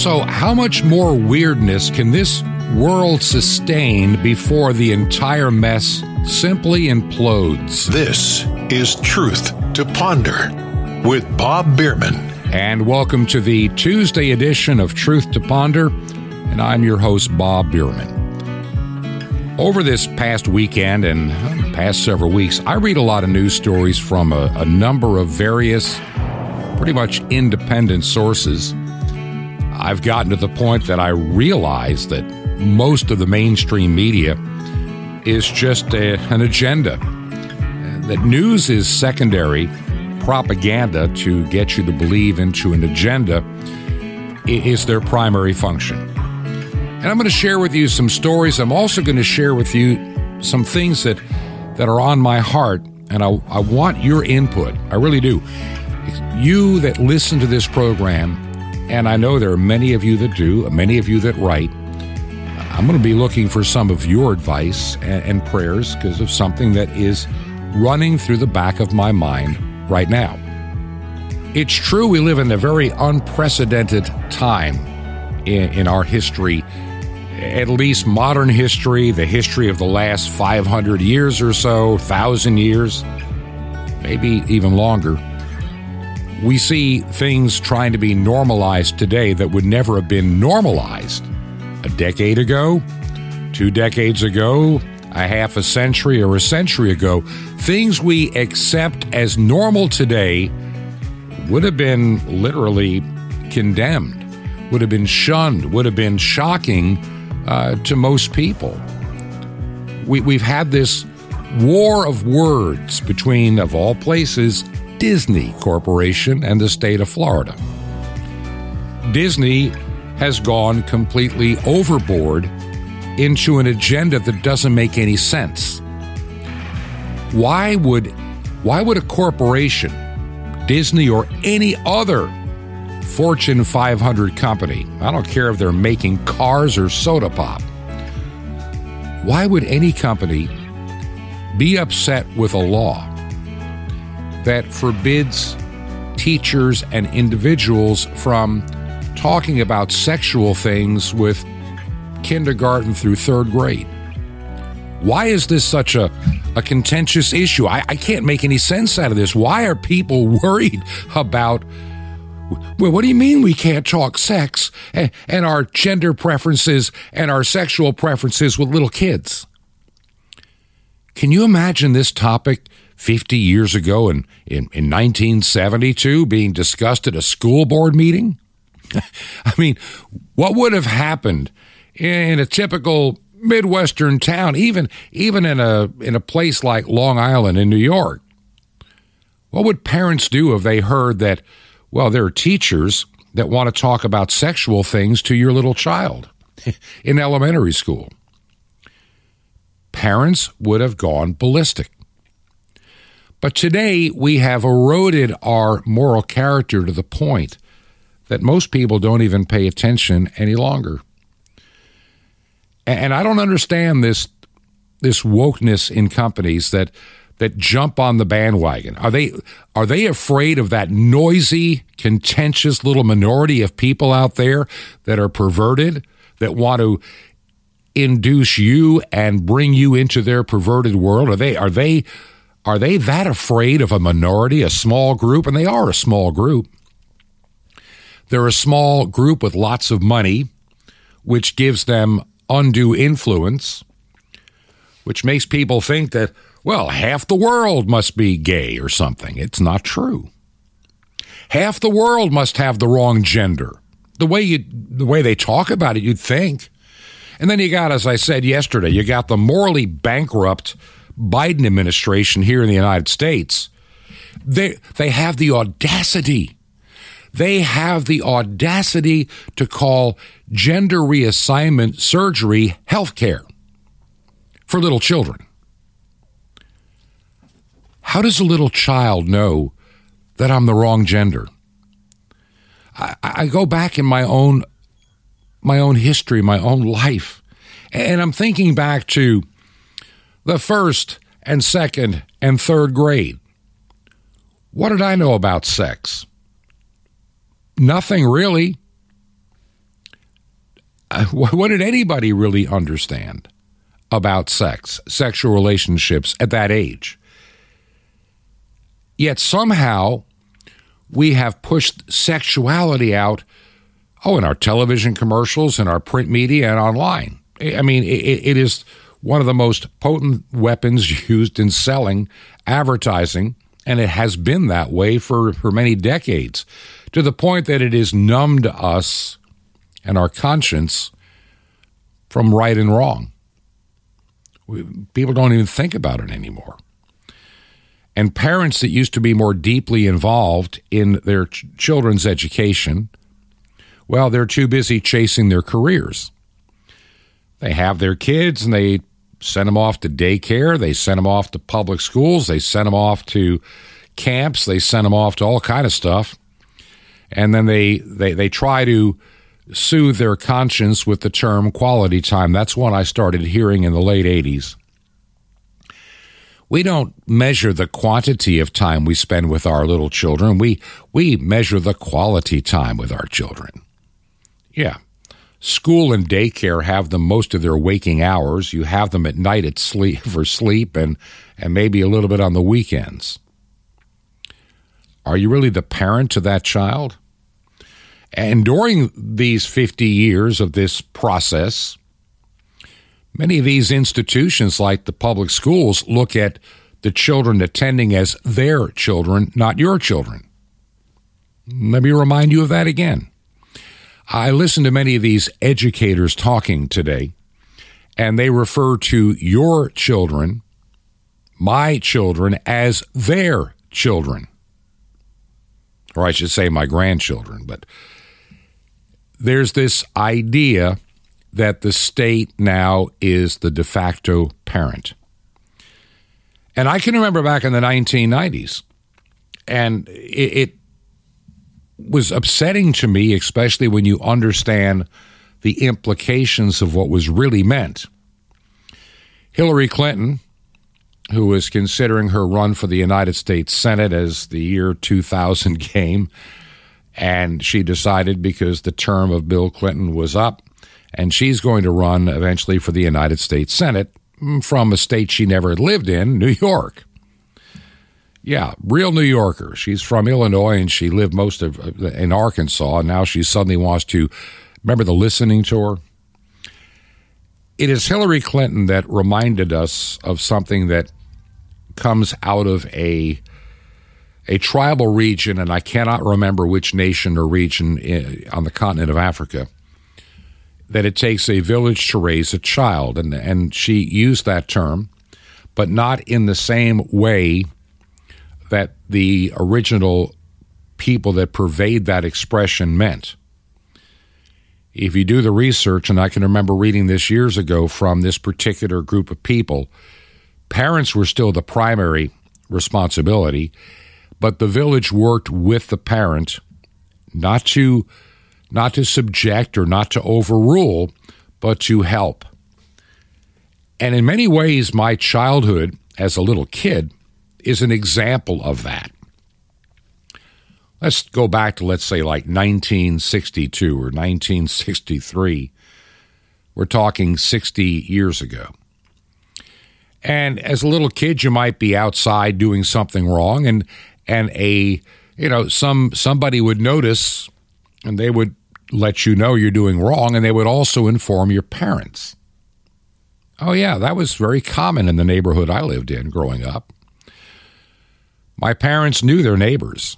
So, how much more weirdness can this world sustain before the entire mess simply implodes? This is Truth to Ponder with Bob Bierman. And welcome to the Tuesday edition of Truth to Ponder. And I'm your host, Bob Bierman. Over this past weekend and uh, past several weeks, I read a lot of news stories from a, a number of various, pretty much independent sources. I've gotten to the point that I realize that most of the mainstream media is just a, an agenda. That news is secondary propaganda to get you to believe into an agenda is their primary function. And I'm going to share with you some stories. I'm also going to share with you some things that, that are on my heart, and I, I want your input. I really do. You that listen to this program, and I know there are many of you that do, many of you that write, I'm going to be looking for some of your advice and, and prayers because of something that is running through the back of my mind right now. It's true we live in a very unprecedented time in, in our history at least modern history, the history of the last 500 years or so, 1,000 years, maybe even longer, we see things trying to be normalized today that would never have been normalized a decade ago, two decades ago, a half a century, or a century ago. Things we accept as normal today would have been literally condemned, would have been shunned, would have been shocking uh, to most people. We, we've had this war of words between, of all places, Disney Corporation and the state of Florida. Disney has gone completely overboard into an agenda that doesn't make any sense. Why would why would a corporation, Disney or any other Fortune 500 company. I don't care if they're making cars or soda pop. Why would any company be upset with a law that forbids teachers and individuals from talking about sexual things with kindergarten through third grade? Why is this such a, a contentious issue? I, I can't make any sense out of this. Why are people worried about well, what do you mean we can't talk sex and, and our gender preferences and our sexual preferences with little kids? Can you imagine this topic 50 years ago in, in, in 1972 being discussed at a school board meeting? I mean, what would have happened in a typical Midwestern town, even even in a in a place like Long Island in New York? What would parents do if they heard that well, there are teachers that want to talk about sexual things to your little child in elementary school. Parents would have gone ballistic. But today we have eroded our moral character to the point that most people don't even pay attention any longer. And I don't understand this this wokeness in companies that that jump on the bandwagon? Are they are they afraid of that noisy, contentious little minority of people out there that are perverted that want to induce you and bring you into their perverted world? Are they are they are they that afraid of a minority, a small group? And they are a small group. They're a small group with lots of money, which gives them undue influence, which makes people think that well, half the world must be gay or something. It's not true. Half the world must have the wrong gender. The way you the way they talk about it, you'd think. And then you got, as I said yesterday, you got the morally bankrupt Biden administration here in the United States. They they have the audacity. They have the audacity to call gender reassignment surgery health care for little children. How does a little child know that I'm the wrong gender? I, I go back in my own my own history, my own life, and I'm thinking back to the first and second and third grade. What did I know about sex? Nothing really. Uh, what did anybody really understand about sex, sexual relationships at that age? Yet somehow we have pushed sexuality out, oh, in our television commercials, in our print media, and online. I mean, it, it is one of the most potent weapons used in selling advertising, and it has been that way for, for many decades, to the point that it has numbed us and our conscience from right and wrong. We, people don't even think about it anymore. And parents that used to be more deeply involved in their ch- children's education, well, they're too busy chasing their careers. They have their kids and they send them off to daycare, they send them off to public schools, they send them off to camps, they send them off to all kind of stuff. And then they, they, they try to soothe their conscience with the term quality time. That's one I started hearing in the late 80s. We don't measure the quantity of time we spend with our little children. We, we measure the quality time with our children. Yeah. School and daycare have them most of their waking hours. You have them at night at sleep for sleep and, and maybe a little bit on the weekends. Are you really the parent to that child? And during these 50 years of this process, many of these institutions, like the public schools, look at the children attending as their children, not your children. Let me remind you of that again. I listen to many of these educators talking today, and they refer to your children, my children, as their children. Or I should say my grandchildren, but there's this idea that the state now is the de facto parent. And I can remember back in the 1990s, and it, it was upsetting to me, especially when you understand the implications of what was really meant. Hillary Clinton, who was considering her run for the United States Senate as the year 2000 came, and she decided because the term of Bill Clinton was up, and she's going to run eventually for the United States Senate mm, from a state she never lived in, New York. Yeah, real New Yorker. She's from Illinois and she lived most of in Arkansas. And now she suddenly wants to remember the listening tour. It is Hillary Clinton that reminded us of something that comes out of a a tribal region, and I cannot remember which nation or region eh, on the continent of Africa, that it takes a village to raise a child. And, and she used that term, but not in the same way that the original people that pervade that expression meant. If you do the research, and I can remember reading this years ago from this particular group of people, parents were still the primary responsibility but the village worked with the parent not to not to subject or not to overrule, but to help. And in many ways, my childhood as a little kid is an example of that. Let's go back to, let's say, like 1962 or 1963. We're talking 60 years ago. And as a little kid, you might be outside doing something wrong, and and a you know some somebody would notice and they would let you know you're doing wrong and they would also inform your parents oh yeah that was very common in the neighborhood i lived in growing up my parents knew their neighbors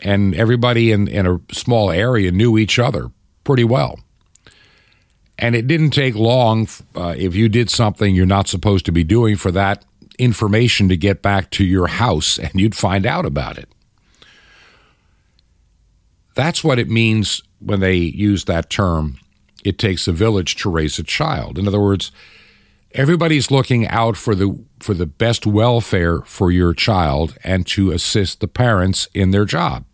and everybody in, in a small area knew each other pretty well and it didn't take long uh, if you did something you're not supposed to be doing for that information to get back to your house and you'd find out about it. That's what it means when they use that term. It takes a village to raise a child. In other words, everybody's looking out for the for the best welfare for your child and to assist the parents in their job.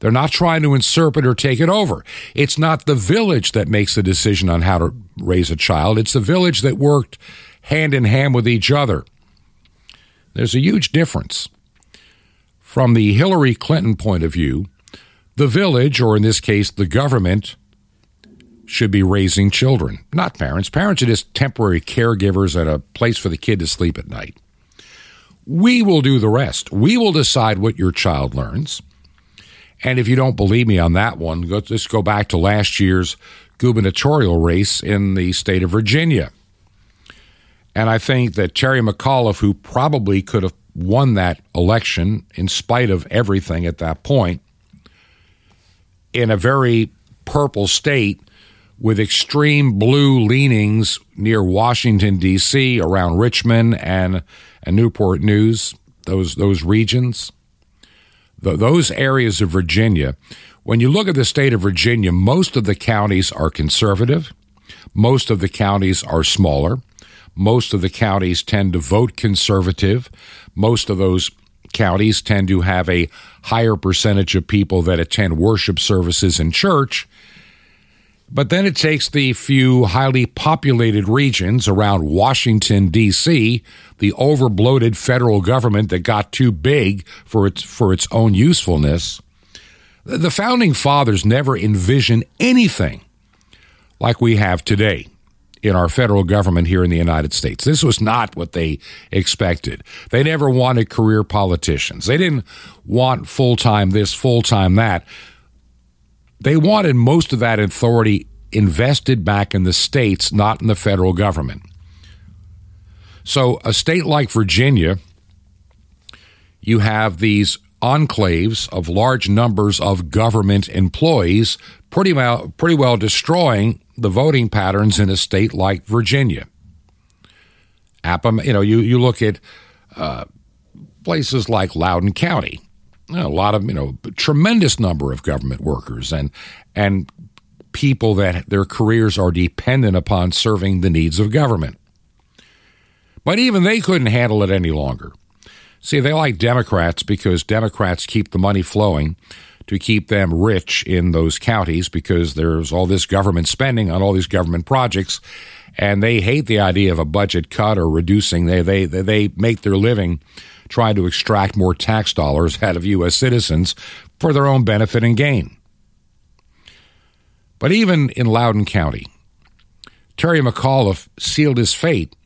They're not trying to usurp it or take it over. It's not the village that makes the decision on how to raise a child. It's the village that worked hand in hand with each other there's a huge difference. From the Hillary Clinton point of view, the village, or in this case, the government, should be raising children, not parents. Parents are just temporary caregivers at a place for the kid to sleep at night. We will do the rest. We will decide what your child learns. And if you don't believe me on that one, let's go back to last year's gubernatorial race in the state of Virginia. And I think that Terry McAuliffe, who probably could have won that election in spite of everything at that point, in a very purple state with extreme blue leanings near Washington D.C., around Richmond and, and Newport News, those those regions, the, those areas of Virginia. When you look at the state of Virginia, most of the counties are conservative, most of the counties are smaller, most of the counties tend to vote conservative, most of those counties tend to have a higher percentage of people that attend worship services in church but then it takes the few highly populated regions around Washington, D.C., the overbloated federal government that got too big for its, for its own usefulness. The founding fathers never envisioned anything like we have today in our federal government here in the United States. This was not what they expected. They never wanted career politicians. They didn't want full time this, full time that they wanted most of that authority invested back in the states, not in the federal government. So, a state like Virginia, you have these enclaves of large numbers of government employees, pretty well, pretty well destroying the voting patterns in a state like Virginia. You know, you, you look at uh, places like Loudoun County a lot of you know tremendous number of government workers and and people that their careers are dependent upon serving the needs of government. But even they couldn't handle it any longer. See, they like Democrats because Democrats keep the money flowing to keep them rich in those counties because there's all this government spending on all these government projects and they hate the idea of a budget cut or reducing they they they make their living trying to extract more tax dollars out of U.S. citizens for their own benefit and gain. But even in Loudoun County, Terry McAuliffe sealed his fate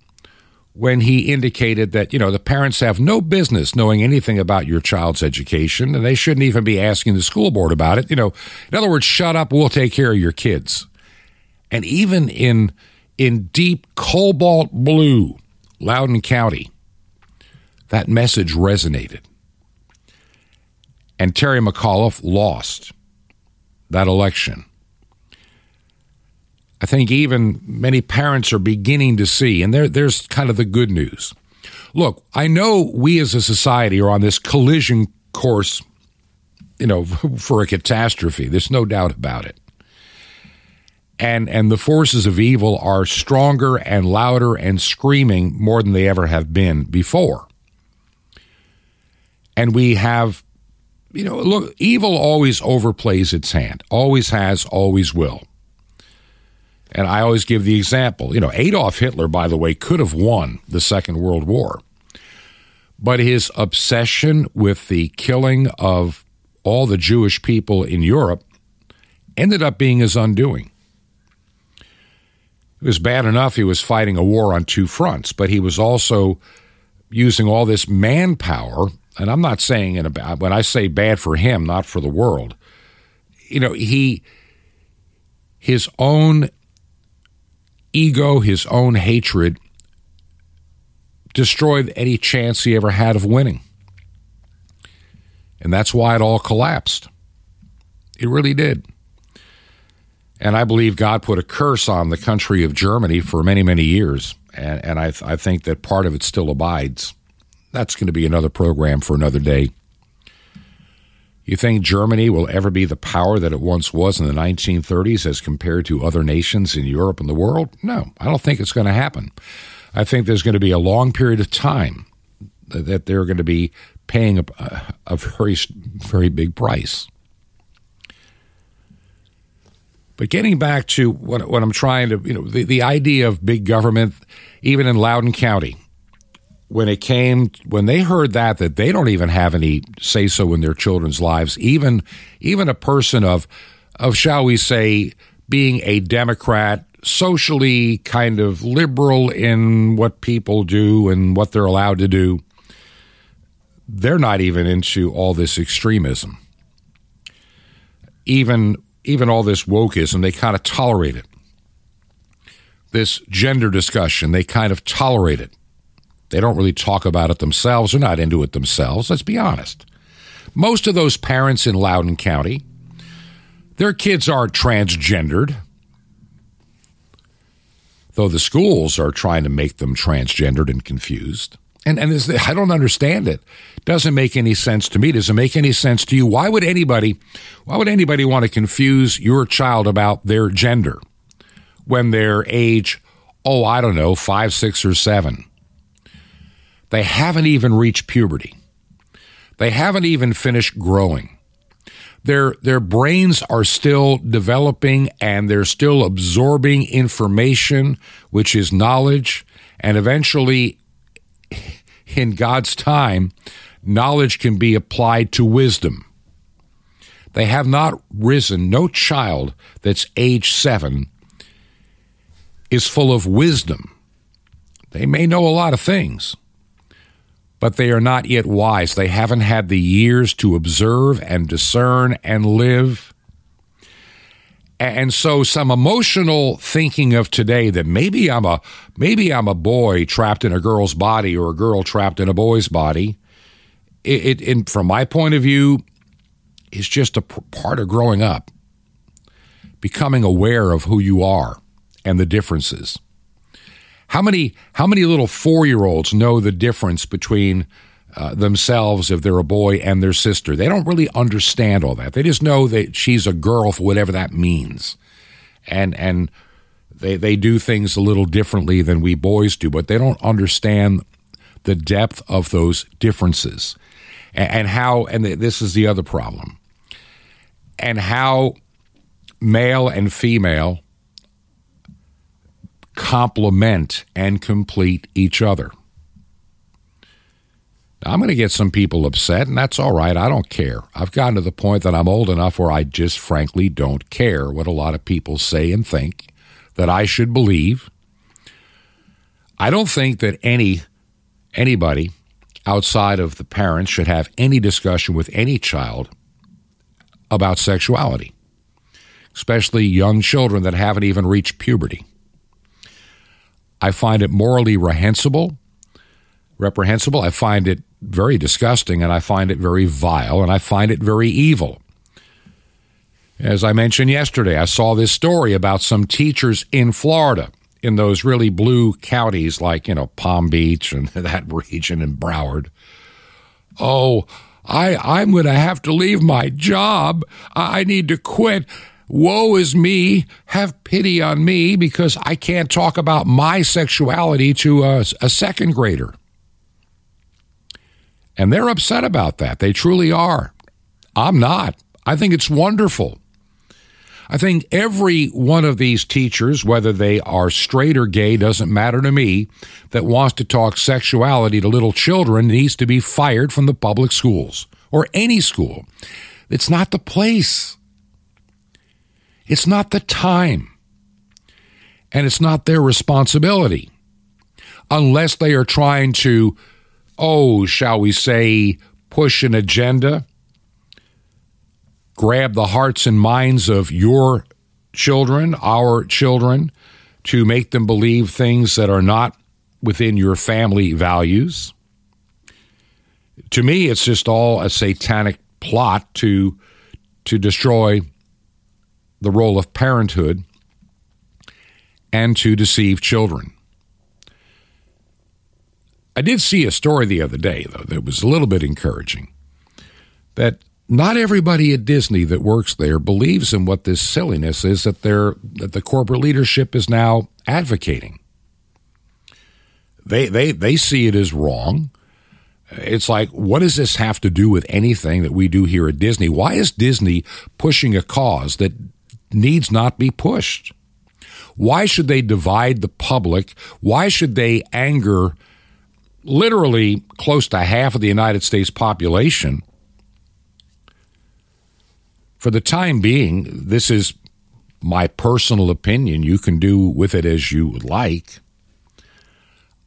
when he indicated that, you know, the parents have no business knowing anything about your child's education and they shouldn't even be asking the school board about it. You know, in other words, shut up, we'll take care of your kids. And even in in deep cobalt blue, Loudoun County, that message resonated. And Terry McAuliffe lost that election. I think even many parents are beginning to see, and there, there's kind of the good news. Look, I know we as a society are on this collision course, you know, for a catastrophe. There's no doubt about it. And and the forces of evil are stronger and louder and screaming more than they ever have been before and we have you know look evil always overplays its hand always has always will. And i always give the example you know adolf hitler by the way could have won the second world war. But his obsession with the killing of all the jewish people in europe ended up being his undoing. It was bad enough he was fighting a war on two fronts but he was also using all this manpower and I'm not saying in a when I say bad for him, not for the world. You know, he his own ego, his own hatred destroyed any chance he ever had of winning. And that's why it all collapsed. It really did. And I believe God put a curse on the country of Germany for many, many years. And, and I, I think that part of it still abides. That's going to be another program for another day. You think Germany will ever be the power that it once was in the 1930s as compared to other nations in Europe and the world? No, I don't think it's going to happen. I think there's going to be a long period of time that they're going to be paying a, a very, very big price. But getting back to what, what I'm trying to, you know, the, the idea of big government, even in Loudoun County, when it came when they heard that that they don't even have any say so in their children's lives even even a person of of shall we say being a Democrat, socially kind of liberal in what people do and what they're allowed to do, they're not even into all this extremism. Even even all this wokeism, they kind of tolerate it. This gender discussion, they kind of tolerate it. They don't really talk about it themselves. They're not into it themselves. Let's be honest. Most of those parents in Loudoun County, their kids are transgendered, though the schools are trying to make them transgendered and confused. And, and this, I don't understand it. Doesn't make any sense to me. Does it make any sense to you? Why would anybody, why would anybody want to confuse your child about their gender when they're age, oh, I don't know, five, six, or seven? They haven't even reached puberty. They haven't even finished growing. Their, their brains are still developing and they're still absorbing information, which is knowledge. And eventually, in God's time, knowledge can be applied to wisdom. They have not risen. No child that's age seven is full of wisdom. They may know a lot of things, but they are not yet wise. They haven't had the years to observe and discern and live. And so some emotional thinking of today that maybe I'm a maybe I'm a boy trapped in a girl's body or a girl trapped in a boy's body. It, it from my point of view is just a part of growing up. Becoming aware of who you are and the differences. How many how many little four year olds know the difference between uh, themselves if they're a boy and their sister? They don't really understand all that. They just know that she's a girl for whatever that means, and and they they do things a little differently than we boys do, but they don't understand the depth of those differences and, and how. And this is the other problem, and how male and female complement and complete each other. Now, I'm going to get some people upset, and that's all right. I don't care. I've gotten to the point that I'm old enough where I just frankly don't care what a lot of people say and think that I should believe. I don't think that any anybody outside of the parents should have any discussion with any child about sexuality, especially young children that haven't even reached puberty. I find it morally reprehensible. Reprehensible. I find it very disgusting, and I find it very vile, and I find it very evil. As I mentioned yesterday, I saw this story about some teachers in Florida, in those really blue counties like, you know, Palm Beach and that region and Broward. Oh, I, I'm going to have to leave my job. I need to quit. Woe is me, have pity on me because I can't talk about my sexuality to a, a, second grader. And they're upset about that. They truly are. I'm not. I think it's wonderful. I think every one of these teachers, whether they are straight or gay, doesn't matter to me, that wants to talk sexuality to little children needs to be fired from the public schools or any school. It's not the place. It's not the time. And it's not their responsibility. Unless they are trying to, oh, shall we say, push an agenda, grab the hearts and minds of your children, our children, to make them believe things that are not within your family values. To me, it's just all a satanic plot to to destroy the role of parenthood and to deceive children. I did see a story the other day, though, that was a little bit encouraging. That not everybody at Disney that works there believes in what this silliness is that they're that the corporate leadership is now advocating. They they they see it as wrong. It's like, what does this have to do with anything that we do here at Disney? Why is Disney pushing a cause that needs not be pushed. Why should they divide the public? Why should they anger literally close to half of the United States population? For the time being, this is my personal opinion. You can do with it as you would like.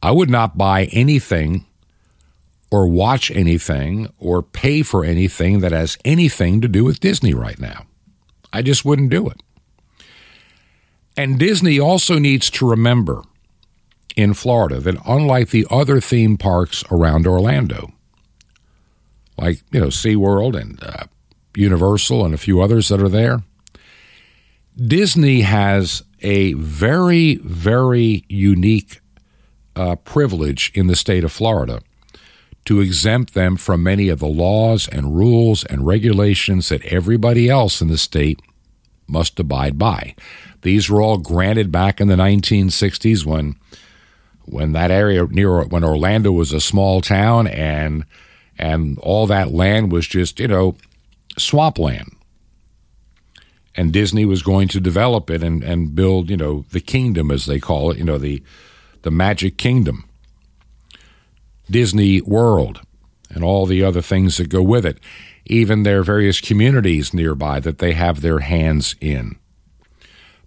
I would not buy anything or watch anything or pay for anything that has anything to do with Disney right now. I just wouldn't do it. And Disney also needs to remember in Florida that unlike the other theme parks around Orlando, like, you know, SeaWorld and uh, Universal and a few others that are there, Disney has a very, very unique uh, privilege in the state of Florida to exempt them from many of the laws and rules and regulations that everybody else in the state must abide by. These were all granted back in the 1960s when when that area near when Orlando was a small town and and all that land was just, you know, swampland. And Disney was going to develop it and, and build, you know, the kingdom as they call it, you know, the the Magic Kingdom, Disney World, and all the other things that go with it, even their various communities nearby that they have their hands in.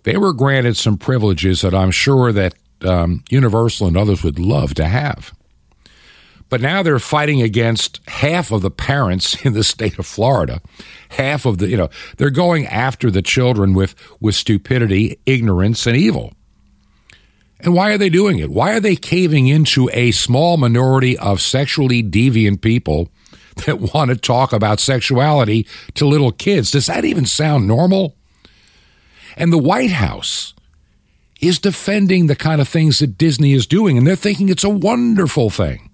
They were granted some privileges that I'm sure that um, Universal and others would love to have. But now they're fighting against half of the parents in the state of Florida. Half of the, you know, they're going after the children with, with stupidity, ignorance, and evil. And why are they doing it? Why are they caving into a small minority of sexually deviant people that want to talk about sexuality to little kids? Does that even sound normal? And the White House is defending the kind of things that Disney is doing, and they're thinking it's a wonderful thing.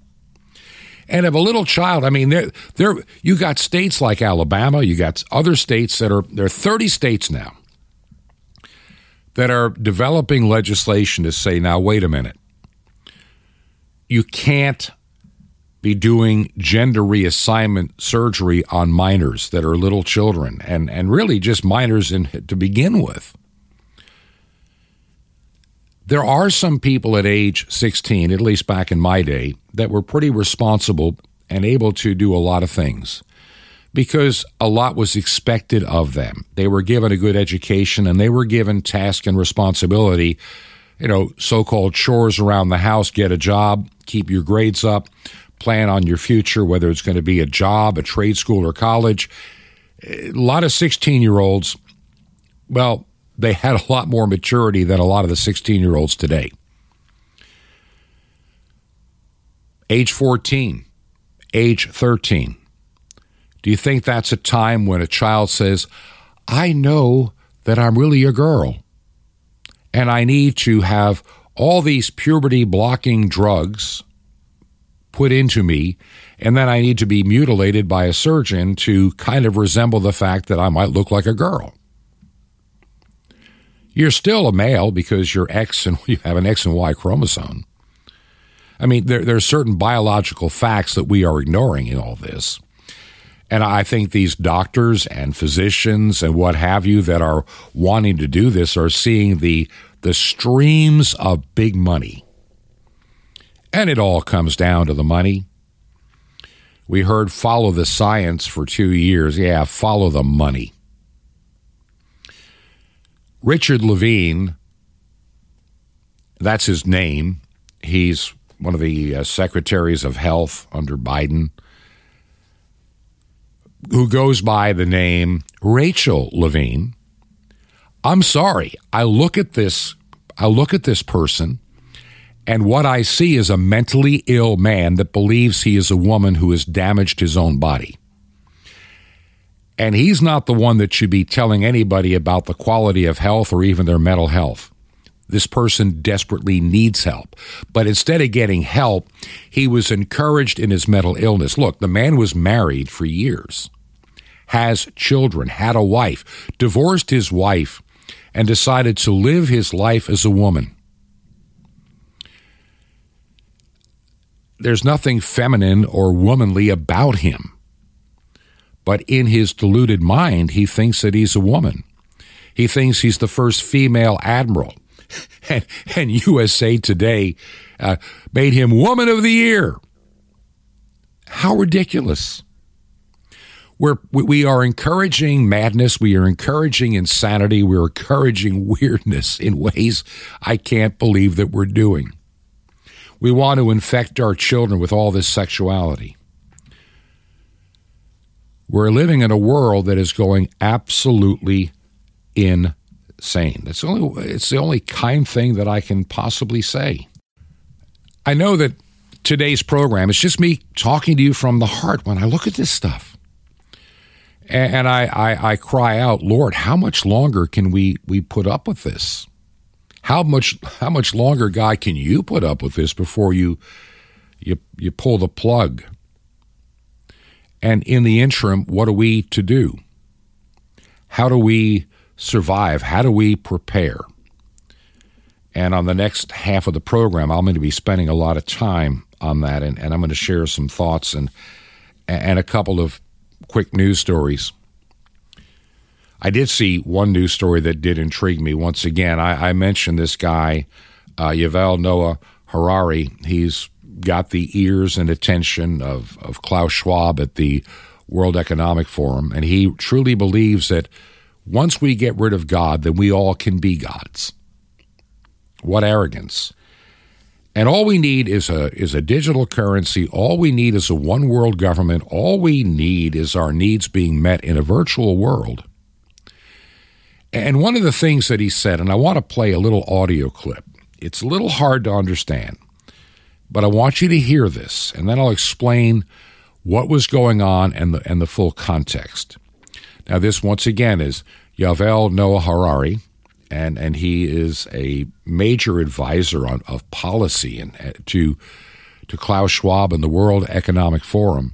And if a little child, I mean, there, there, you got states like Alabama, you got other states that are there are 30 states now that are developing legislation to say, now, wait a minute. You can't be doing gender reassignment surgery on minors that are little children and, and really just minors in, to begin with. There are some people at age 16, at least back in my day, that were pretty responsible and able to do a lot of things because a lot was expected of them. They were given a good education and they were given task and responsibility, you know, so called chores around the house, get a job, keep your grades up, plan on your future, whether it's going to be a job, a trade school, or college. A lot of 16 year olds, well, they had a lot more maturity than a lot of the 16 year olds today. Age 14, age 13, do you think that's a time when a child says, I know that I'm really a girl and I need to have all these puberty blocking drugs put into me, and then I need to be mutilated by a surgeon to kind of resemble the fact that I might look like a girl? You're still a male because you're X and you have an X and Y chromosome. I mean, there, there are certain biological facts that we are ignoring in all this. And I think these doctors and physicians and what have you that are wanting to do this are seeing the the streams of big money. And it all comes down to the money. We heard follow the science for 2 years. Yeah, follow the money. Richard Levine that's his name. He's one of the uh, secretaries of health under Biden who goes by the name Rachel Levine. I'm sorry. I look at this I look at this person and what I see is a mentally ill man that believes he is a woman who has damaged his own body. And he's not the one that should be telling anybody about the quality of health or even their mental health. This person desperately needs help. But instead of getting help, he was encouraged in his mental illness. Look, the man was married for years, has children, had a wife, divorced his wife, and decided to live his life as a woman. There's nothing feminine or womanly about him. But in his deluded mind, he thinks that he's a woman. He thinks he's the first female admiral and, and USA Today uh, made him Woman of the Year. How ridiculous. we're, we are encouraging madness. We are encouraging insanity. We're encouraging weirdness in ways I can't believe that we're doing. We want to infect our children with all this sexuality. We're living in a world that is going absolutely insane. It's only it's the only kind thing that I can possibly say. I know that today's program is just me talking to you from the heart when I look at this stuff. And, I, I, I cry out, Lord, how much longer can we, we put up with this? How much how much longer, God, can you put up with this before you you you pull the plug? And in the interim, what are we to do? How do we survive? How do we prepare? And on the next half of the program, I'm going to be spending a lot of time on that, and, and I'm going to share some thoughts and and a couple of quick news stories. I did see one news story that did intrigue me. Once again, I, I mentioned this guy, uh, Yuval Noah Harari. He's got the ears and attention of, of Klaus Schwab at the World Economic Forum, and he truly believes that once we get rid of God, then we all can be gods. What arrogance. And all we need is a is a digital currency. All we need is a one world government. All we need is our needs being met in a virtual world. And one of the things that he said, and I want to play a little audio clip. It's a little hard to understand. But I want you to hear this, and then I'll explain what was going on and the, and the full context. Now, this once again is Yuval Noah Harari, and, and he is a major advisor on, of policy and uh, to to Klaus Schwab and the World Economic Forum.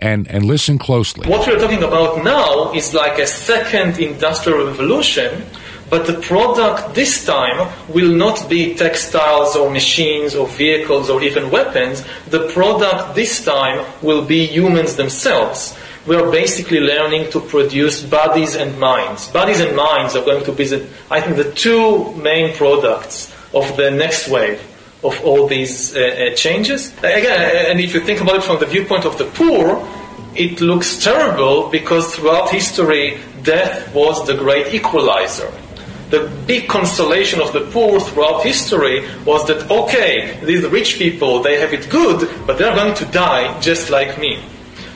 And, and listen closely. What we're talking about now is like a second industrial revolution but the product this time will not be textiles or machines or vehicles or even weapons. The product this time will be humans themselves. We are basically learning to produce bodies and minds. Bodies and minds are going to be, the, I think, the two main products of the next wave of all these uh, uh, changes. Again, and if you think about it from the viewpoint of the poor, it looks terrible because throughout history, death was the great equalizer the big consolation of the poor throughout history was that, okay, these rich people, they have it good, but they're going to die just like me.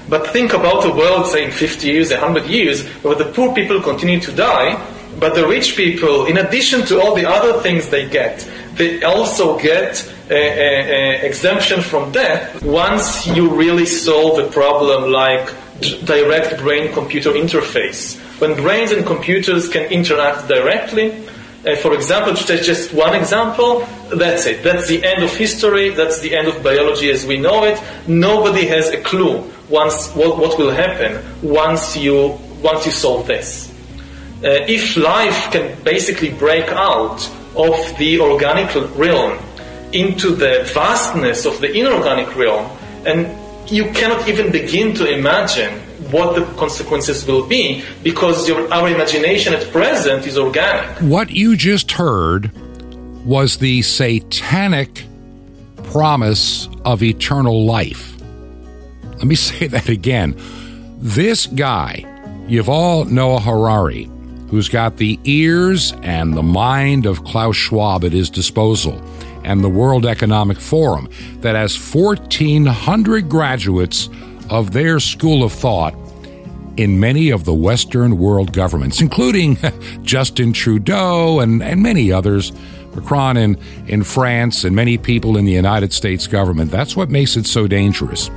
But think about a world, say, in 50 years, 100 years, where the poor people continue to die, but the rich people, in addition to all the other things they get, they also get a, exemption from death once you really solve a problem like direct brain-computer interface when brains and computers can interact directly. Uh, for example, to take just one example, that's it. That's the end of history. That's the end of biology as we know it. Nobody has a clue once what, what will happen once you once you solve this. Uh, if life can basically break out of the organic realm into the vastness of the inorganic realm, and you cannot even begin to imagine what the consequences will be because your, our imagination at present is organic. What you just heard was the satanic promise of eternal life. Let me say that again. This guy, Yuval Noah Harari, who's got the ears and the mind of Klaus Schwab at his disposal, and the World Economic Forum, that has 1,400 graduates of their school of thought in many of the Western world governments, including Justin Trudeau and, and many others, Macron in, in France, and many people in the United States government. That's what makes it so dangerous.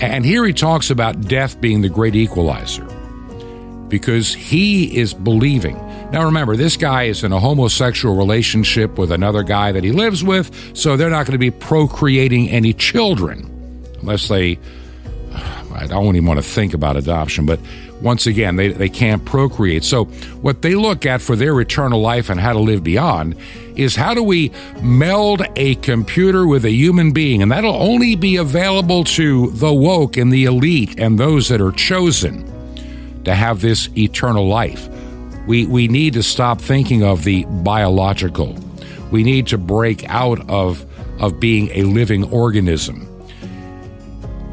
And here he talks about death being the great equalizer because he is believing. Now, remember, this guy is in a homosexual relationship with another guy that he lives with, so they're not going to be procreating any children unless they I don't even want to think about adoption, but once again, they, they can't procreate. So, what they look at for their eternal life and how to live beyond is how do we meld a computer with a human being? And that'll only be available to the woke and the elite and those that are chosen to have this eternal life. We, we need to stop thinking of the biological. We need to break out of, of being a living organism.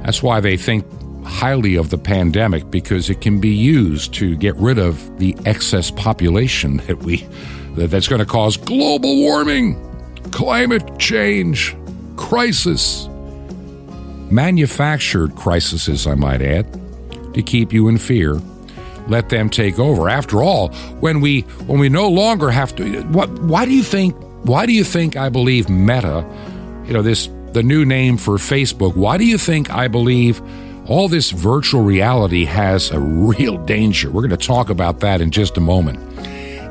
That's why they think highly of the pandemic because it can be used to get rid of the excess population that we that's going to cause global warming, climate change, crisis, manufactured crises, I might add, to keep you in fear. Let them take over. After all, when we when we no longer have to, what? Why do you think? Why do you think I believe Meta? You know this the new name for Facebook. Why do you think I believe all this virtual reality has a real danger? We're going to talk about that in just a moment.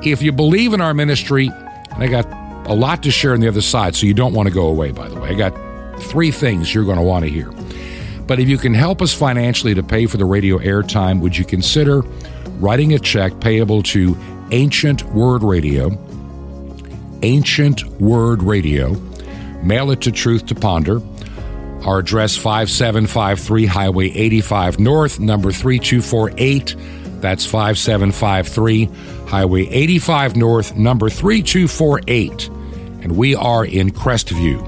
If you believe in our ministry, and I got a lot to share on the other side, so you don't want to go away, by the way. I got three things you're going to want to hear. But if you can help us financially to pay for the radio airtime, would you consider writing a check payable to Ancient Word Radio? Ancient Word Radio. Mail it to Truth to Ponder. Our address 5753 Highway 85 North, number 3248. That's 5753 Highway 85 North, number 3248. And we are in Crestview.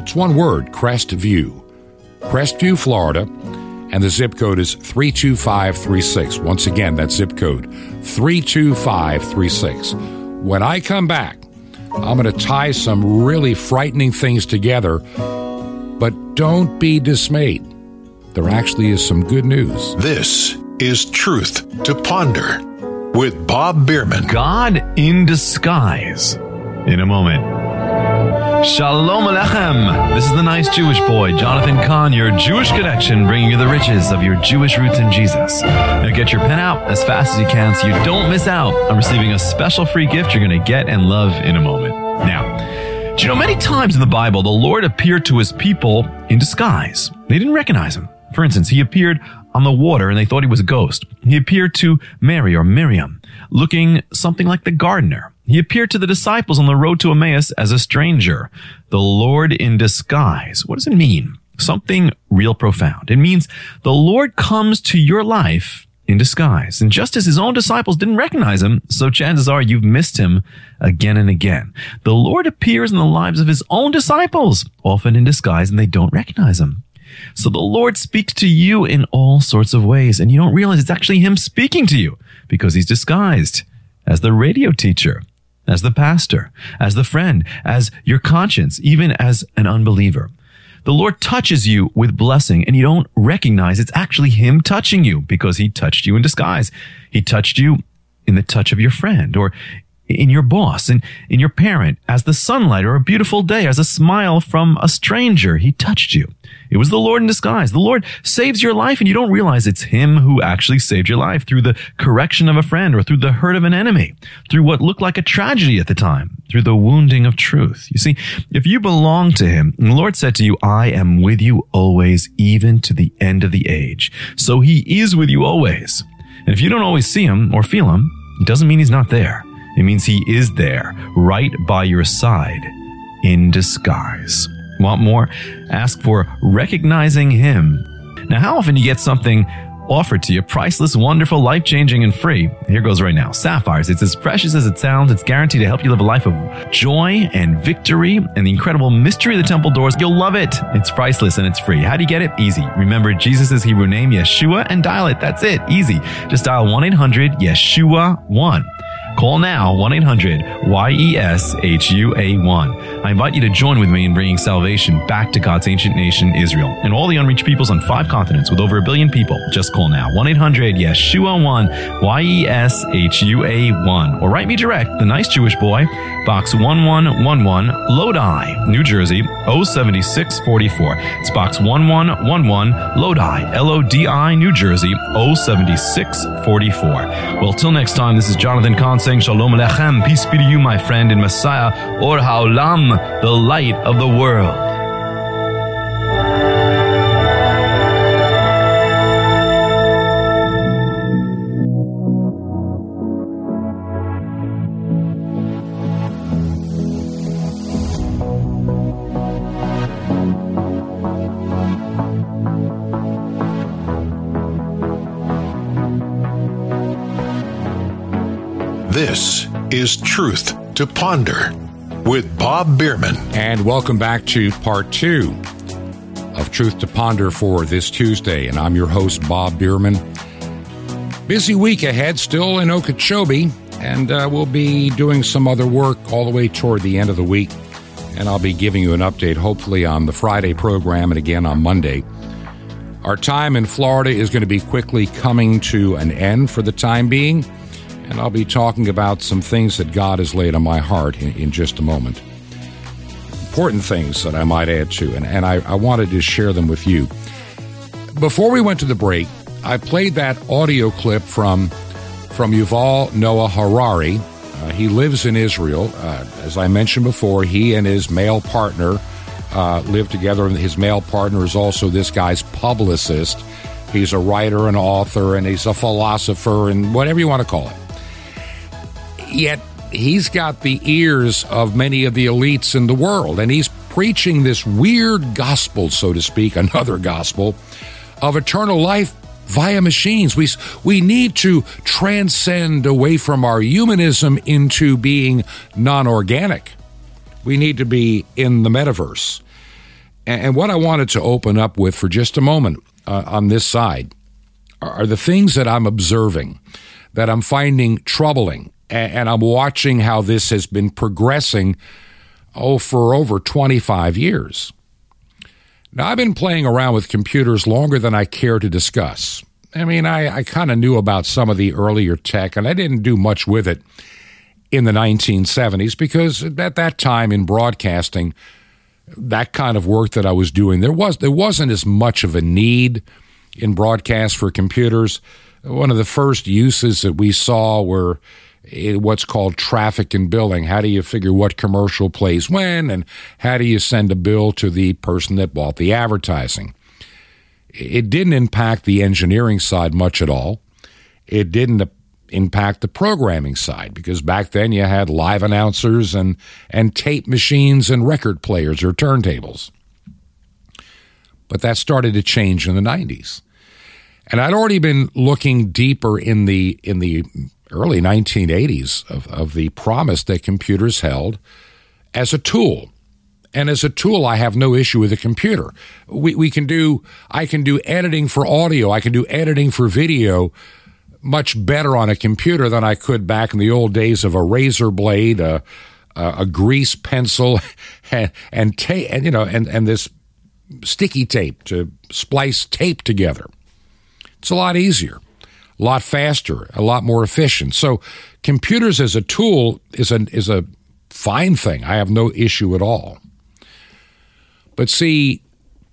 It's one word, Crestview. Crestview, Florida. And the zip code is 32536. Once again, that zip code 32536. When I come back, I'm going to tie some really frightening things together, but don't be dismayed. There actually is some good news. This is Truth to Ponder with Bob Bierman. God in disguise. In a moment. Shalom Alechem. This is the nice Jewish boy, Jonathan Cahn, your Jewish connection, bringing you the riches of your Jewish roots in Jesus. Now get your pen out as fast as you can so you don't miss out on receiving a special free gift you're going to get and love in a moment. Now, do you know many times in the Bible the Lord appeared to his people in disguise? They didn't recognize him. For instance, he appeared on the water and they thought he was a ghost. He appeared to Mary or Miriam, looking something like the gardener. He appeared to the disciples on the road to Emmaus as a stranger. The Lord in disguise. What does it mean? Something real profound. It means the Lord comes to your life in disguise. And just as his own disciples didn't recognize him, so chances are you've missed him again and again. The Lord appears in the lives of his own disciples, often in disguise, and they don't recognize him. So the Lord speaks to you in all sorts of ways, and you don't realize it's actually him speaking to you because he's disguised as the radio teacher as the pastor, as the friend, as your conscience, even as an unbeliever. The Lord touches you with blessing and you don't recognize it's actually Him touching you because He touched you in disguise. He touched you in the touch of your friend or in your boss and in your parent, as the sunlight or a beautiful day, as a smile from a stranger. He touched you. It was the Lord in disguise. The Lord saves your life and you don't realize it's Him who actually saved your life through the correction of a friend or through the hurt of an enemy, through what looked like a tragedy at the time, through the wounding of truth. You see, if you belong to Him, the Lord said to you, I am with you always, even to the end of the age. So He is with you always. And if you don't always see Him or feel Him, it doesn't mean He's not there. It means He is there, right by your side, in disguise. Want more? Ask for recognizing Him. Now, how often you get something offered to you, priceless, wonderful, life changing, and free. Here goes right now. Sapphires. It's as precious as it sounds. It's guaranteed to help you live a life of joy and victory and the incredible mystery of the temple doors. You'll love it. It's priceless and it's free. How do you get it? Easy. Remember Jesus' Hebrew name, Yeshua, and dial it. That's it. Easy. Just dial 1 800 Yeshua 1. Call now 1 800 Y E S H U A 1. I invite you to join with me in bringing salvation back to God's ancient nation, Israel, and all the unreached peoples on five continents with over a billion people. Just call now 1 800 Yeshua 1 Y E S H U A 1. Or write me direct, The Nice Jewish Boy, Box 1111, Lodi, New Jersey 07644. It's Box 1111, Lodi, L O D I, New Jersey 07644. Well, till next time, this is Jonathan Cahn saying Shalom Alechem, peace be to you, my friend in Messiah, Or Haolam, the light of the world. Truth to Ponder with Bob Bierman. And welcome back to part two. of Truth to Ponder for this Tuesday, and I'm your host, Bob Bierman. Busy week ahead, still in Okeechobee, and uh, we'll be doing some other work all the way toward the end of the week. And I'll be giving you an update hopefully on the Friday program and again on Monday. Our time in Florida is going to be quickly coming to an end for the time being, and I'll be talking about some things that God has laid on my heart in, in just a moment. Important things that I might add to, and, and I, I wanted to share them with you. Before we went to the break, I played that audio clip from from Yuval Noah Harari. Uh, he lives in Israel. Uh, as I mentioned before, he and his male partner uh, live together, and his male partner is also this guy's publicist. He's a writer, an author, and he's a philosopher, and whatever you want to call it. Yet he's got the ears of many of the elites in the world, and he's preaching this weird gospel, so to speak, another gospel of eternal life via machines. We, we need to transcend away from our humanism into being non organic. We need to be in the metaverse. And what I wanted to open up with for just a moment uh, on this side are the things that I'm observing, that I'm finding troubling, and I'm watching how this has been progressing, oh, for over 25 years. Now, I've been playing around with computers longer than I care to discuss. I mean, I, I kind of knew about some of the earlier tech, and I didn't do much with it in the 1970s because at that time in broadcasting, that kind of work that I was doing, there was there wasn't as much of a need in broadcast for computers. One of the first uses that we saw were Eh, what's called traffic and billing. How do you figure what commercial plays when, and how do you send a bill to the person that bought the advertising? It didn't impact the engineering side much at all. It didn't impact the programming side because back then you had live announcers and, and tape machines and record players or turntables. But that started to change in the 90s. And I'd already been looking deeper in the in the early 1980s of, of the promise that computers held as a tool. And as a tool, I have no issue with a computer. We, we can do, I can do editing for audio. I can do editing for video much better on a computer than I could back in the old days of a razor blade, a, a, a grease pencil, and, and tape, and you know, and, and this sticky tape to splice tape together. It's a lot easier, a lot faster, a lot more efficient. So, computers as a tool is a is a fine thing. I have no issue at all. But see,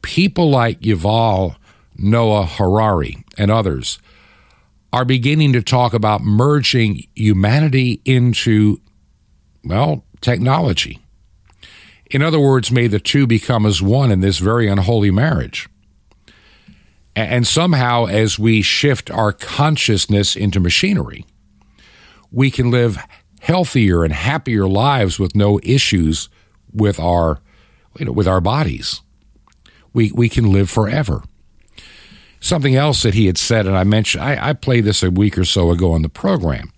people like Yuval Noah Harari and others are beginning to talk about merging humanity into, well, technology. In other words, may the two become as one in this very unholy marriage. And somehow, as we shift our consciousness into machinery, we can live healthier and happier lives with no issues with our, you know, with our bodies. We, we can live forever. Something else that he had said, and I mentioned, I, I played this a week or so ago on the program,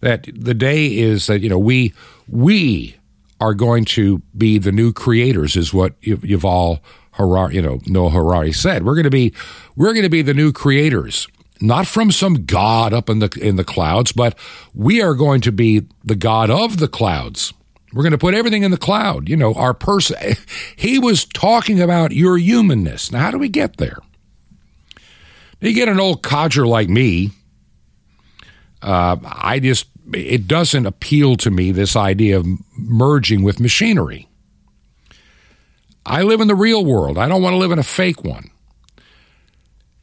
that the day is that, you know, we, we are going to be the new creators, is what Yuval Harari, you know, Noah Harari said. We're going to be, we're going to be the new creators not from some god up in the in the clouds, but we are going to be the god of the clouds. We're going to put everything in the cloud. You know, our person. He was talking about your humanness. Now, how do we get there? You get an old codger like me. Uh, I just, it doesn't appeal to me, this idea of merging with machinery. I live in the real world. I don't want to live in a fake one.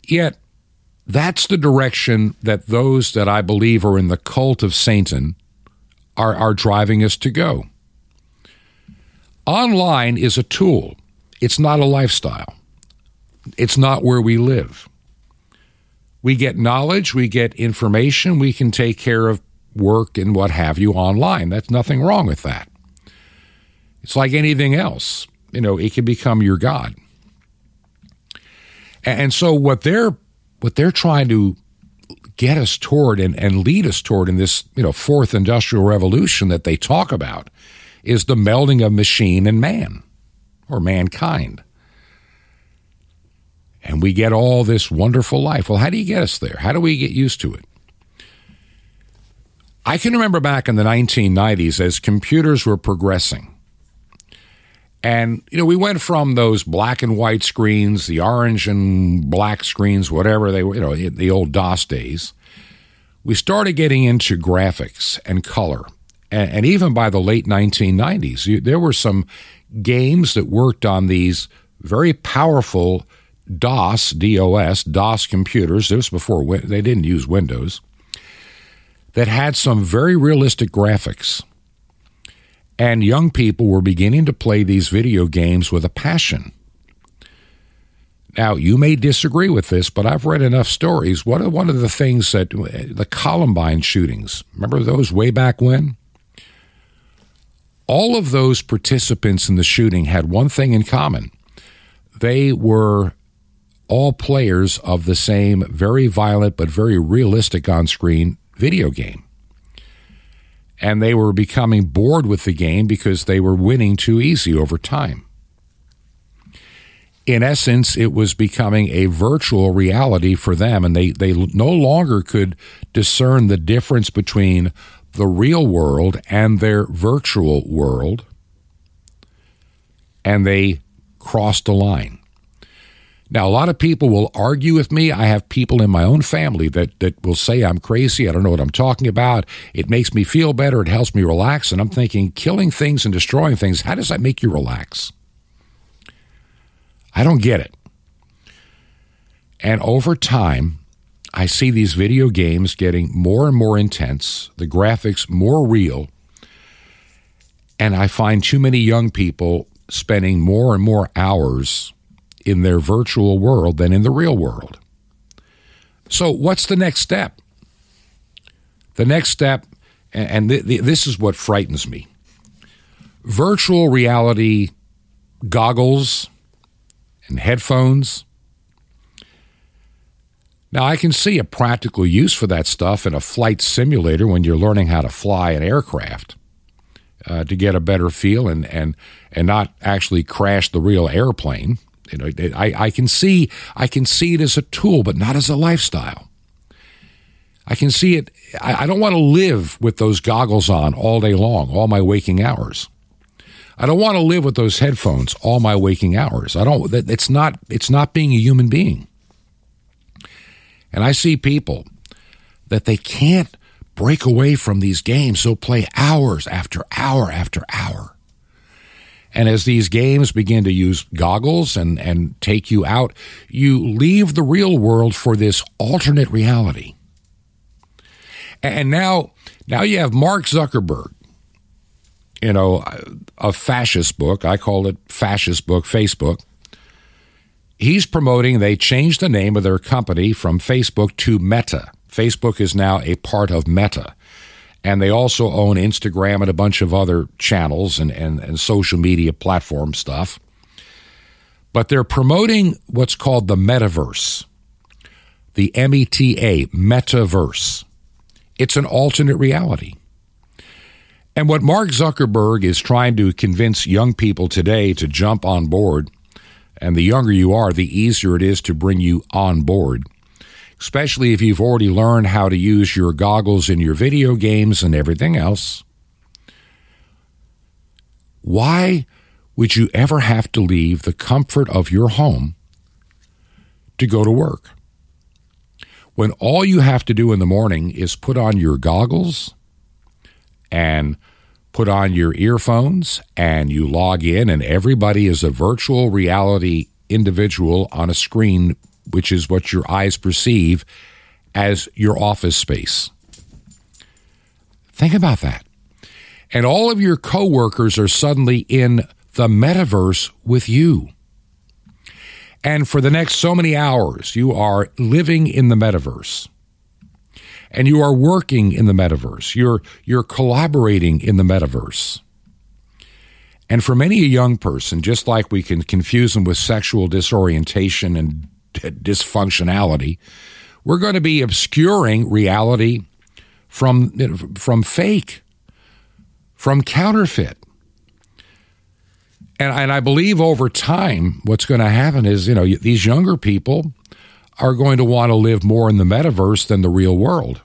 Yet, that's the direction that those that I believe are in the cult of Satan are, are driving us to go. Online is a tool, it's not a lifestyle, it's not where we live. We get knowledge, we get information, we can take care of work and what have you online. That's nothing wrong with that. It's like anything else. You know, it can become your God. And so what they're what they're trying to get us toward and, and lead us toward in this, you know, fourth industrial revolution that they talk about is the melding of machine and man or mankind. and we get all this wonderful life. Well, how do you get us there? How do we get used to it? I can remember back in the 1990s as computers were progressing. And, you know, we went from those black and white screens, the orange and black screens, whatever they were, you know, the old DOS days. We started getting into graphics and color. And, and even by the late 1990s, you, there were some games that worked on these very powerful DOS, DOS, DOS computers. This was before they didn't use Windows, that had some very realistic graphics. And young people were beginning to play these video games with a passion. Now, you may disagree with this, but I've read enough stories. What are one of the things that uh, the Columbine shootings, remember those way back when? All of those participants in the shooting had one thing in common. They were all players of the same very violent but very realistic on screen video game and they were becoming bored with the game because they were winning too easy over time. In essence, it was becoming a virtual reality for them, and they, they no longer could discern the difference between the real world and their virtual world, and they crossed a line. Now, a lot of people will argue with me. I have people in my own family that, that will say I'm crazy. I don't know what I'm talking about. It makes me feel better. It helps me relax. And I'm thinking, killing things and destroying things, how does that make you relax? I don't get it. And over time, I see these video games getting more and more intense, the graphics more real, and I find too many young people spending more and more hours in their virtual world than in the real world. So, what's the next step? The next step, and th- th- this is what frightens me virtual reality goggles and headphones. Now, I can see a practical use for that stuff in a flight simulator when you're learning how to fly an aircraft uh, to get a better feel and, and, and not actually crash the real airplane. You know, I, I can see I can see it as a tool, but not as a lifestyle. I can see it. I, I don't want to live with those goggles on all day long, all my waking hours. I don't want to live with those headphones all my waking hours. I don't. It's not. It's not being a human being. And I see people that they can't break away from these games, so play hours after hour after hour. And as these games begin to use goggles and, and take you out, you leave the real world for this alternate reality. And now, now you have Mark Zuckerberg, you know, a fascist book. I call it fascist book, Facebook. He's promoting, they changed the name of their company from Facebook to Meta. Facebook is now a part of Meta and they also own Instagram and a bunch of other channels and, and, and social media platform stuff. But they're promoting what's called the metaverse, the M E T A, metaverse. It's an alternate reality. And what Mark Zuckerberg is trying to convince young people today to jump on board, and the younger you are, the easier it is to bring you on board especially if you've already learned how to use your goggles in your video games and everything else. Why would you ever have to leave the comfort of your home to go to work? When all you have to do in the morning is put on your goggles and put on your earphones and you log in, and everybody is a virtual reality individual on a screen which is what your eyes perceive as your office space. Think about that. And all of your coworkers are suddenly in the metaverse with you. And for the next so many hours, you are living in the metaverse. And you are working in the metaverse. You're, you're collaborating in the metaverse. And for many a young person, just like we can confuse them with sexual disorientation and dysfunctionality, we're going to be obscuring reality from, from fake, from counterfeit. And, and I believe over time, what's going to happen is, you know, these younger people are going to want to live more in the metaverse than the real world.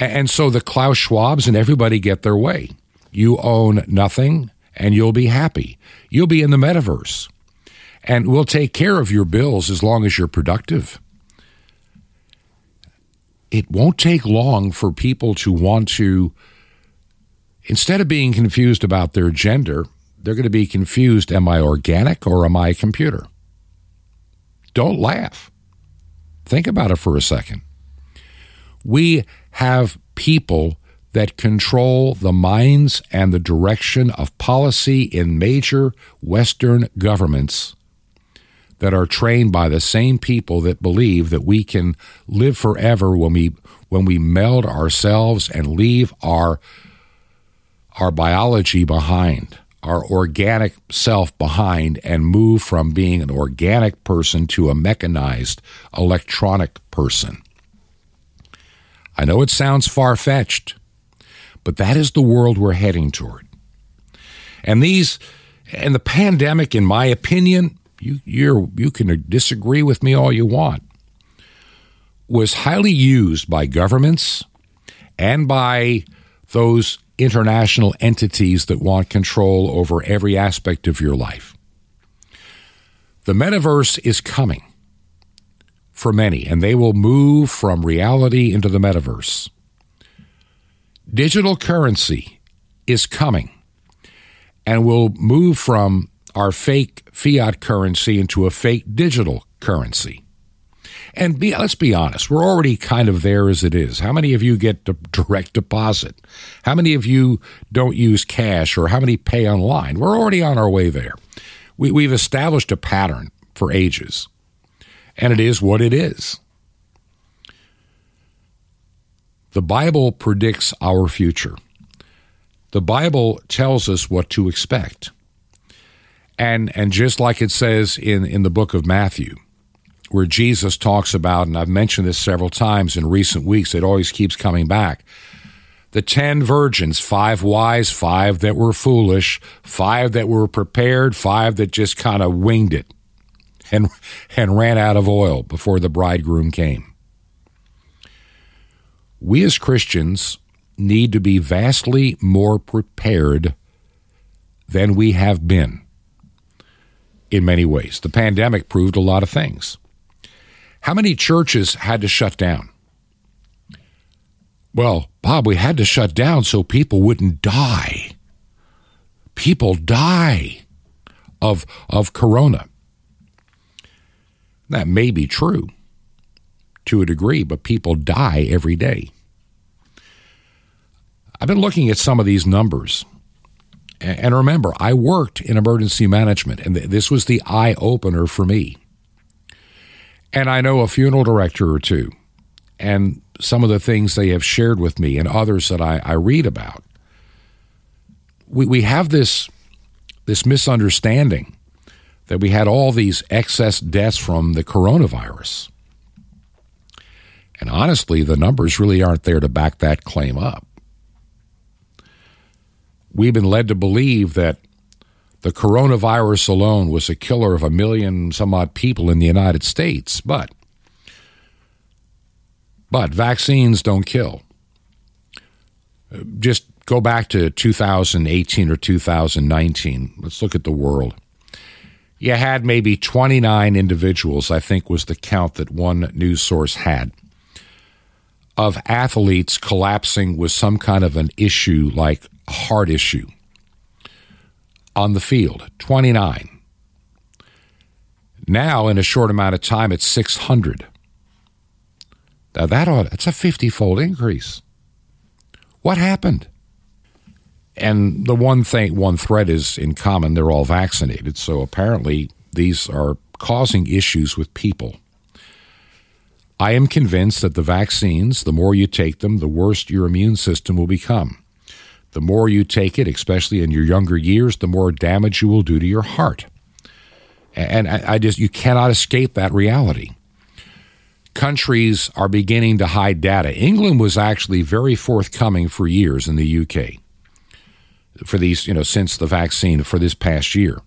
And so the Klaus Schwabs and everybody get their way. You own nothing and you'll be happy. You'll be in the metaverse. And we'll take care of your bills as long as you're productive. It won't take long for people to want to, instead of being confused about their gender, they're going to be confused am I organic or am I a computer? Don't laugh. Think about it for a second. We have people that control the minds and the direction of policy in major Western governments that are trained by the same people that believe that we can live forever when we when we meld ourselves and leave our our biology behind our organic self behind and move from being an organic person to a mechanized electronic person. I know it sounds far fetched, but that is the world we're heading toward. And these, and the pandemic, in my opinion, you you you can disagree with me all you want, was highly used by governments and by those international entities that want control over every aspect of your life. The metaverse is coming for many, and they will move from reality into the metaverse. Digital currency is coming and will move from our fake fiat currency into a fake digital currency. And be, let's be honest, we're already kind of there as it is. How many of you get direct deposit? How many of you don't use cash or how many pay online? We're already on our way there. We, we've established a pattern for ages, and it is what it is. The Bible predicts our future. The Bible tells us what to expect. And, and just like it says in, in the book of Matthew, where Jesus talks about, and I've mentioned this several times in recent weeks, it always keeps coming back. The ten virgins, five wise, five that were foolish, five that were prepared, five that just kind of winged it and, and ran out of oil before the bridegroom came. We as Christians need to be vastly more prepared than we have been in many ways. The pandemic proved a lot of things. How many churches had to shut down? Well, Bob, we had to shut down so people wouldn't die. People die of, of corona. That may be true to a degree, but people die every day. I've been looking at some of these numbers. And remember, I worked in emergency management, and this was the eye opener for me. And I know a funeral director or two, and some of the things they have shared with me, and others that I, I read about. We, we have this, this misunderstanding that we had all these excess deaths from the coronavirus. And honestly, the numbers really aren't there to back that claim up. We've been led to believe that the coronavirus alone was a killer of a million some odd people in the United States, but but vaccines don't kill. Uh, just go back to 2018 or 2019. Let's look at the world. You had maybe 29 individuals, I think was the count that one news source had, of athletes collapsing with some kind of an issue like heart issue on the field 29. Now, in a short amount of time, it's 600. Now, that ought, that's a 50 fold increase. What happened? And the one thing, one thread is in common they're all vaccinated. So apparently, these are causing issues with people. I am convinced that the vaccines, the more you take them, the worse your immune system will become. The more you take it, especially in your younger years, the more damage you will do to your heart. And I, just, you cannot escape that reality. Countries are beginning to hide data. England was actually very forthcoming for years in the UK. for these, you know, since the vaccine for this past year.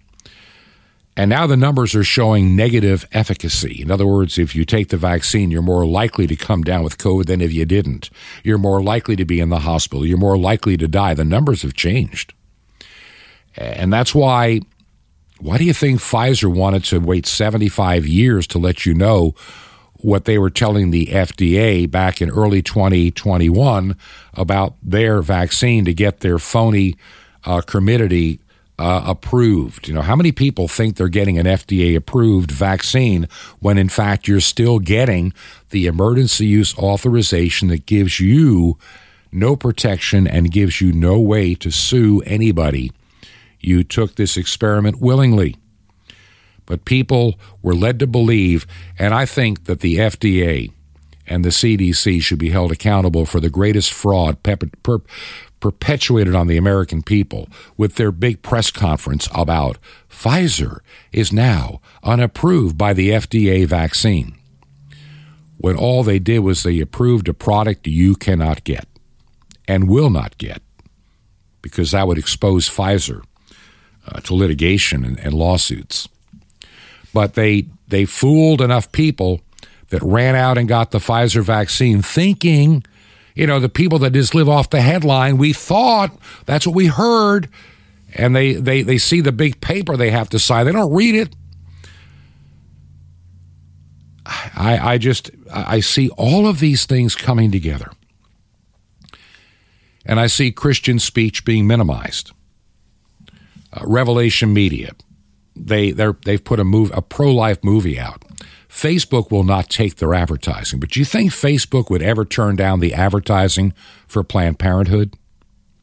And now the numbers are showing negative efficacy. In other words, if you take the vaccine, you're more likely to come down with COVID than if you didn't. You're more likely to be in the hospital. You're more likely to die. The numbers have changed. And that's why, why do you think Pfizer wanted to wait 75 years to let you know what they were telling the FDA back in early 2021 about their vaccine to get their phony uh, Comirnaty uh, approved. You know, how many people think they're getting an FDA approved vaccine when in fact you're still getting the emergency use authorization that gives you no protection and gives you no way to sue anybody? You took this experiment willingly. But people were led to believe, and I think that the FDA and the CDC should be held accountable for the greatest fraud perpetuated on the American people with their big press conference about Pfizer is now unapproved by the FDA vaccine. When all they did was they approved a product you cannot get and will not get because that would expose Pfizer uh, to litigation and, and lawsuits. But they they fooled enough people that ran out and got the Pfizer vaccine thinking you know, the people that just live off the headline, we thought that's what we heard. And they, they, they see the big paper they have to sign. They don't read it. I, I just, I see all of these things coming together. And I see Christian speech being minimized. Uh, Revelation Media, they, they're, they've put a, move, a pro life movie out Facebook will not take their advertising. But do you think Facebook would ever turn down the advertising for Planned Parenthood?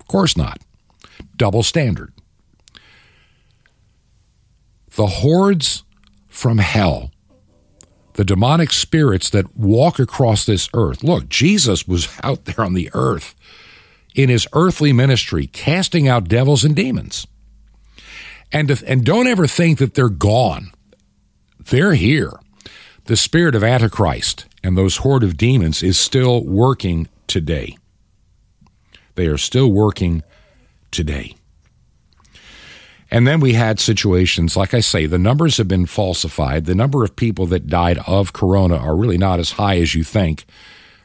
Of course not. Double standard. The hordes from hell, the demonic spirits that walk across this earth. Look, Jesus was out there on the earth in his earthly ministry, casting out devils and demons. And, if, and don't ever think that they're gone. They're here the spirit of Antichrist and those horde of demons is still working today. They are still working today. And then we had situations, like I say, the numbers have been falsified. The number of people that died of corona are really not as high as you think.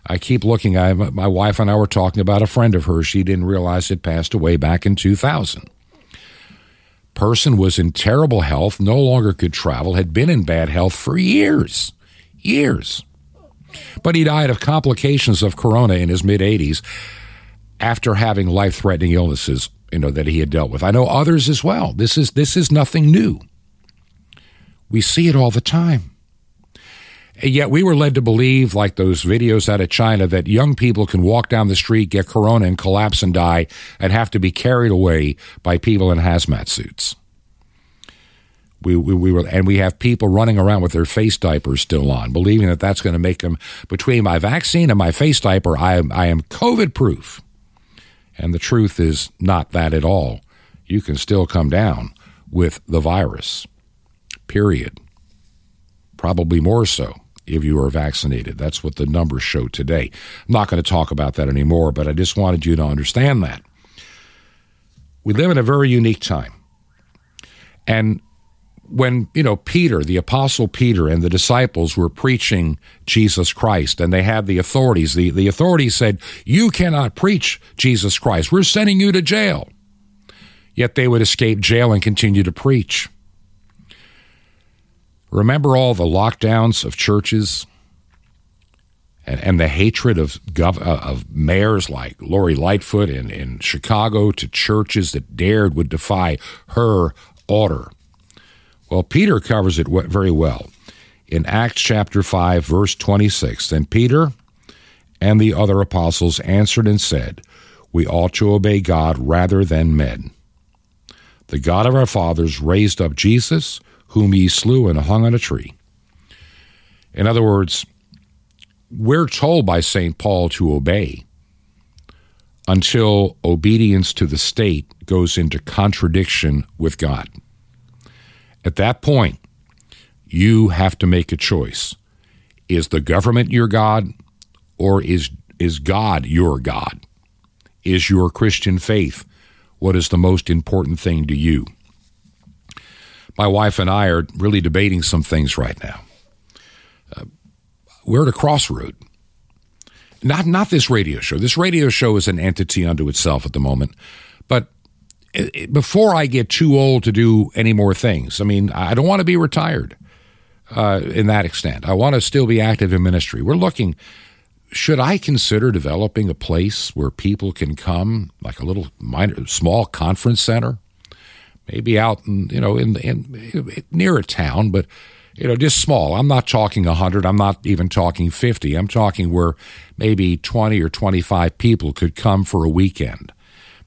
I keep looking. I, my wife and I were talking about a friend of hers. She didn't realize it passed away back in 2000 person was in terrible health, no longer could travel, had been in bad health for years. Years. But he died of complications of corona in his mid 80s after having life threatening illnesses you know that he had dealt with. I know others as well. This is this is nothing new. We see it all the time. Yet we were led to believe, like those videos out of China, that young people can walk down the street, get corona, and collapse and die, and have to be carried away by people in hazmat suits. We, we, we were, and we have people running around with their face diapers still on, believing that that's going to make them, between my vaccine and my face diaper, I am, I am COVID proof. And the truth is not that at all. You can still come down with the virus, period. Probably more so if you are vaccinated. That's what the numbers show today. I'm not going to talk about that anymore, but I just wanted you to understand that. We live in a very unique time. And when, you know, Peter, the apostle Peter and the disciples were preaching Jesus Christ and they had the authorities, the, the authorities said, You cannot preach Jesus Christ. We're sending you to jail. Yet they would escape jail and continue to preach. Remember all the lockdowns of churches and, and the hatred of, gov- uh, of mayors like Lori Lightfoot in, in Chicago to churches that dared would defy her order. Well, Peter covers it very well in Acts chapter 5, verse 26. Then Peter and the other apostles answered and said, We ought to obey God rather than men. The God of our fathers raised up Jesus whom ye slew and hung on a tree. In other words, we're told by St. Paul to obey until obedience to the state goes into contradiction with God. At that point, you have to make a choice. Is the government your God or is, is God your God? Is your Christian faith what is the most important thing to you. My wife and I are really debating some things right now. Uh, we're at a crossroad. Not not this radio show. This radio show is an entity unto itself at the moment. But before I get too old to do any more things, I mean, I don't want to be retired uh, in that extent. I want to still be active in ministry. We're looking. Should I consider developing a place where people can come, like a little minor, small conference center, maybe out in you know in, in near a town, but you know, just small. I'm not talking 100. I'm not even talking 50. I'm talking where maybe 20 or 25 people could come for a weekend.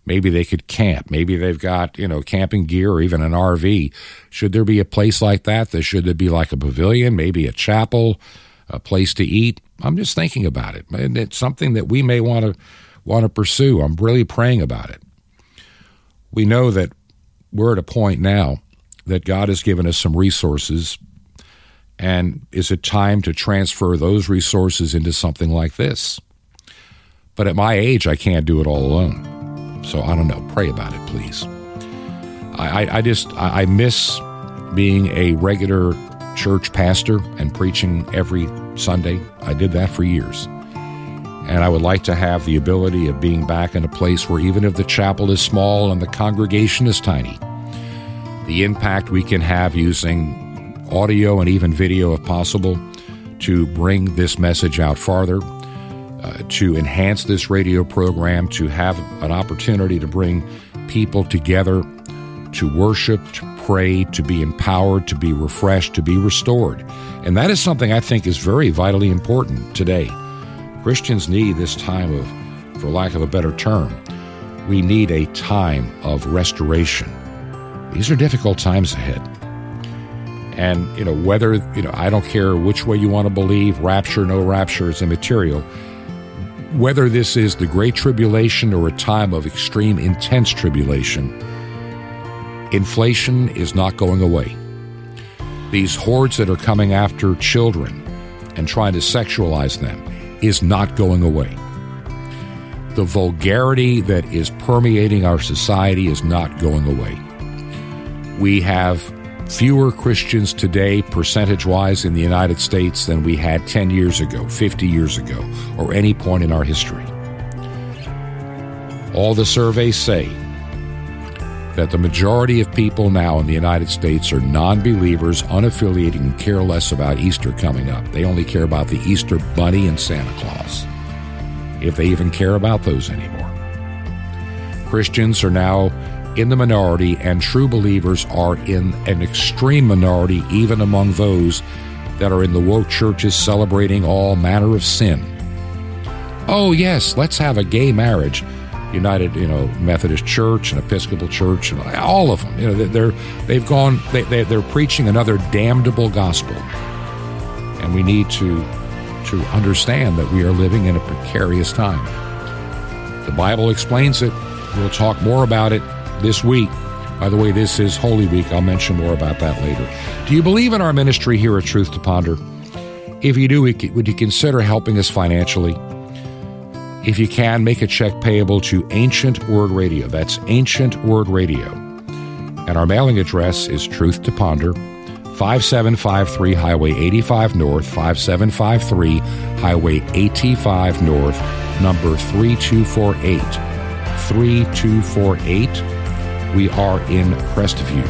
Maybe they could camp. Maybe they've got, you know, camping gear or even an RV. Should there be a place like that? There should there be like a pavilion, maybe a chapel, a place to eat? I'm just thinking about it. And it's something that we may want to want to pursue. I'm really praying about it. We know that we're at a point now that God has given us some resources and is it time to transfer those resources into something like this? But at my age, I can't do it all alone. So I don't know. Pray about it, please. I, I, I just, I, I miss being a regular church pastor and preaching every Sunday. I did that for years. And I would like to have the ability of being back in a place where even if the chapel is small and the congregation is tiny, the impact we can have using audio and even video if possible to bring this message out farther, uh, to enhance this radio program, to have an opportunity to bring people together to worship, to pray, to be empowered, to be refreshed, to be restored. And that is something I think is very vitally important today. Christians need this time of, for lack of a better term, we need a time of restoration. These are difficult times ahead. And, you know, whether, you know, I don't care which way you want to believe, rapture, no rapture is immaterial. Whether this is the Great Tribulation or a time of extreme, intense tribulation, inflation is not going away. These hordes that are coming after children and trying to sexualize them is not going away. The vulgarity that is permeating our society is not going away. We have fewer Christians today, percentage wise, in the United States than we had 10 years ago, 50 years ago, or any point in our history. All the surveys say that the majority of people now in the United States are non believers, unaffiliated, and care less about Easter coming up. They only care about the Easter Bunny and Santa Claus, if they even care about those anymore. Christians are now in the minority, and true believers are in an extreme minority, even among those that are in the woke churches celebrating all manner of sin. Oh, yes, let's have a gay marriage. United, you know, Methodist Church and Episcopal Church, and all of them. You know, they're they've gone. They, they they're preaching another damnable gospel, and we need to to understand that we are living in a precarious time. The Bible explains it. We'll talk more about it this week. By the way, this is Holy Week. I'll mention more about that later. Do you believe in our ministry here at Truth to Ponder? If you do, would you consider helping us financially? If you can, make a check payable to Ancient Word Radio. That's Ancient Word Radio. And our mailing address is Truth to Ponder, 5753 Highway 85 North, 5753 Highway 85 North, number 3248. 3248 we are in Crestview.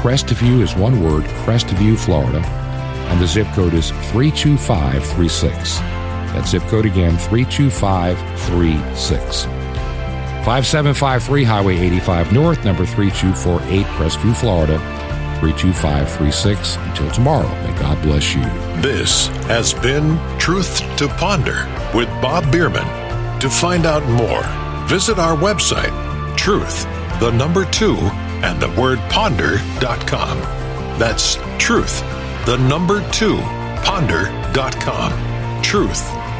Crestview is one word, Crestview, Florida, and the zip code is 32536. That zip code again, 32536. 5753 Highway 85 North, number 3248, Crestview, Florida, 32536. Until tomorrow, may God bless you. This has been Truth to Ponder with Bob Bierman. To find out more, visit our website, truth the number two, and the word ponder.com. That's truth, the number two, ponder.com. Truth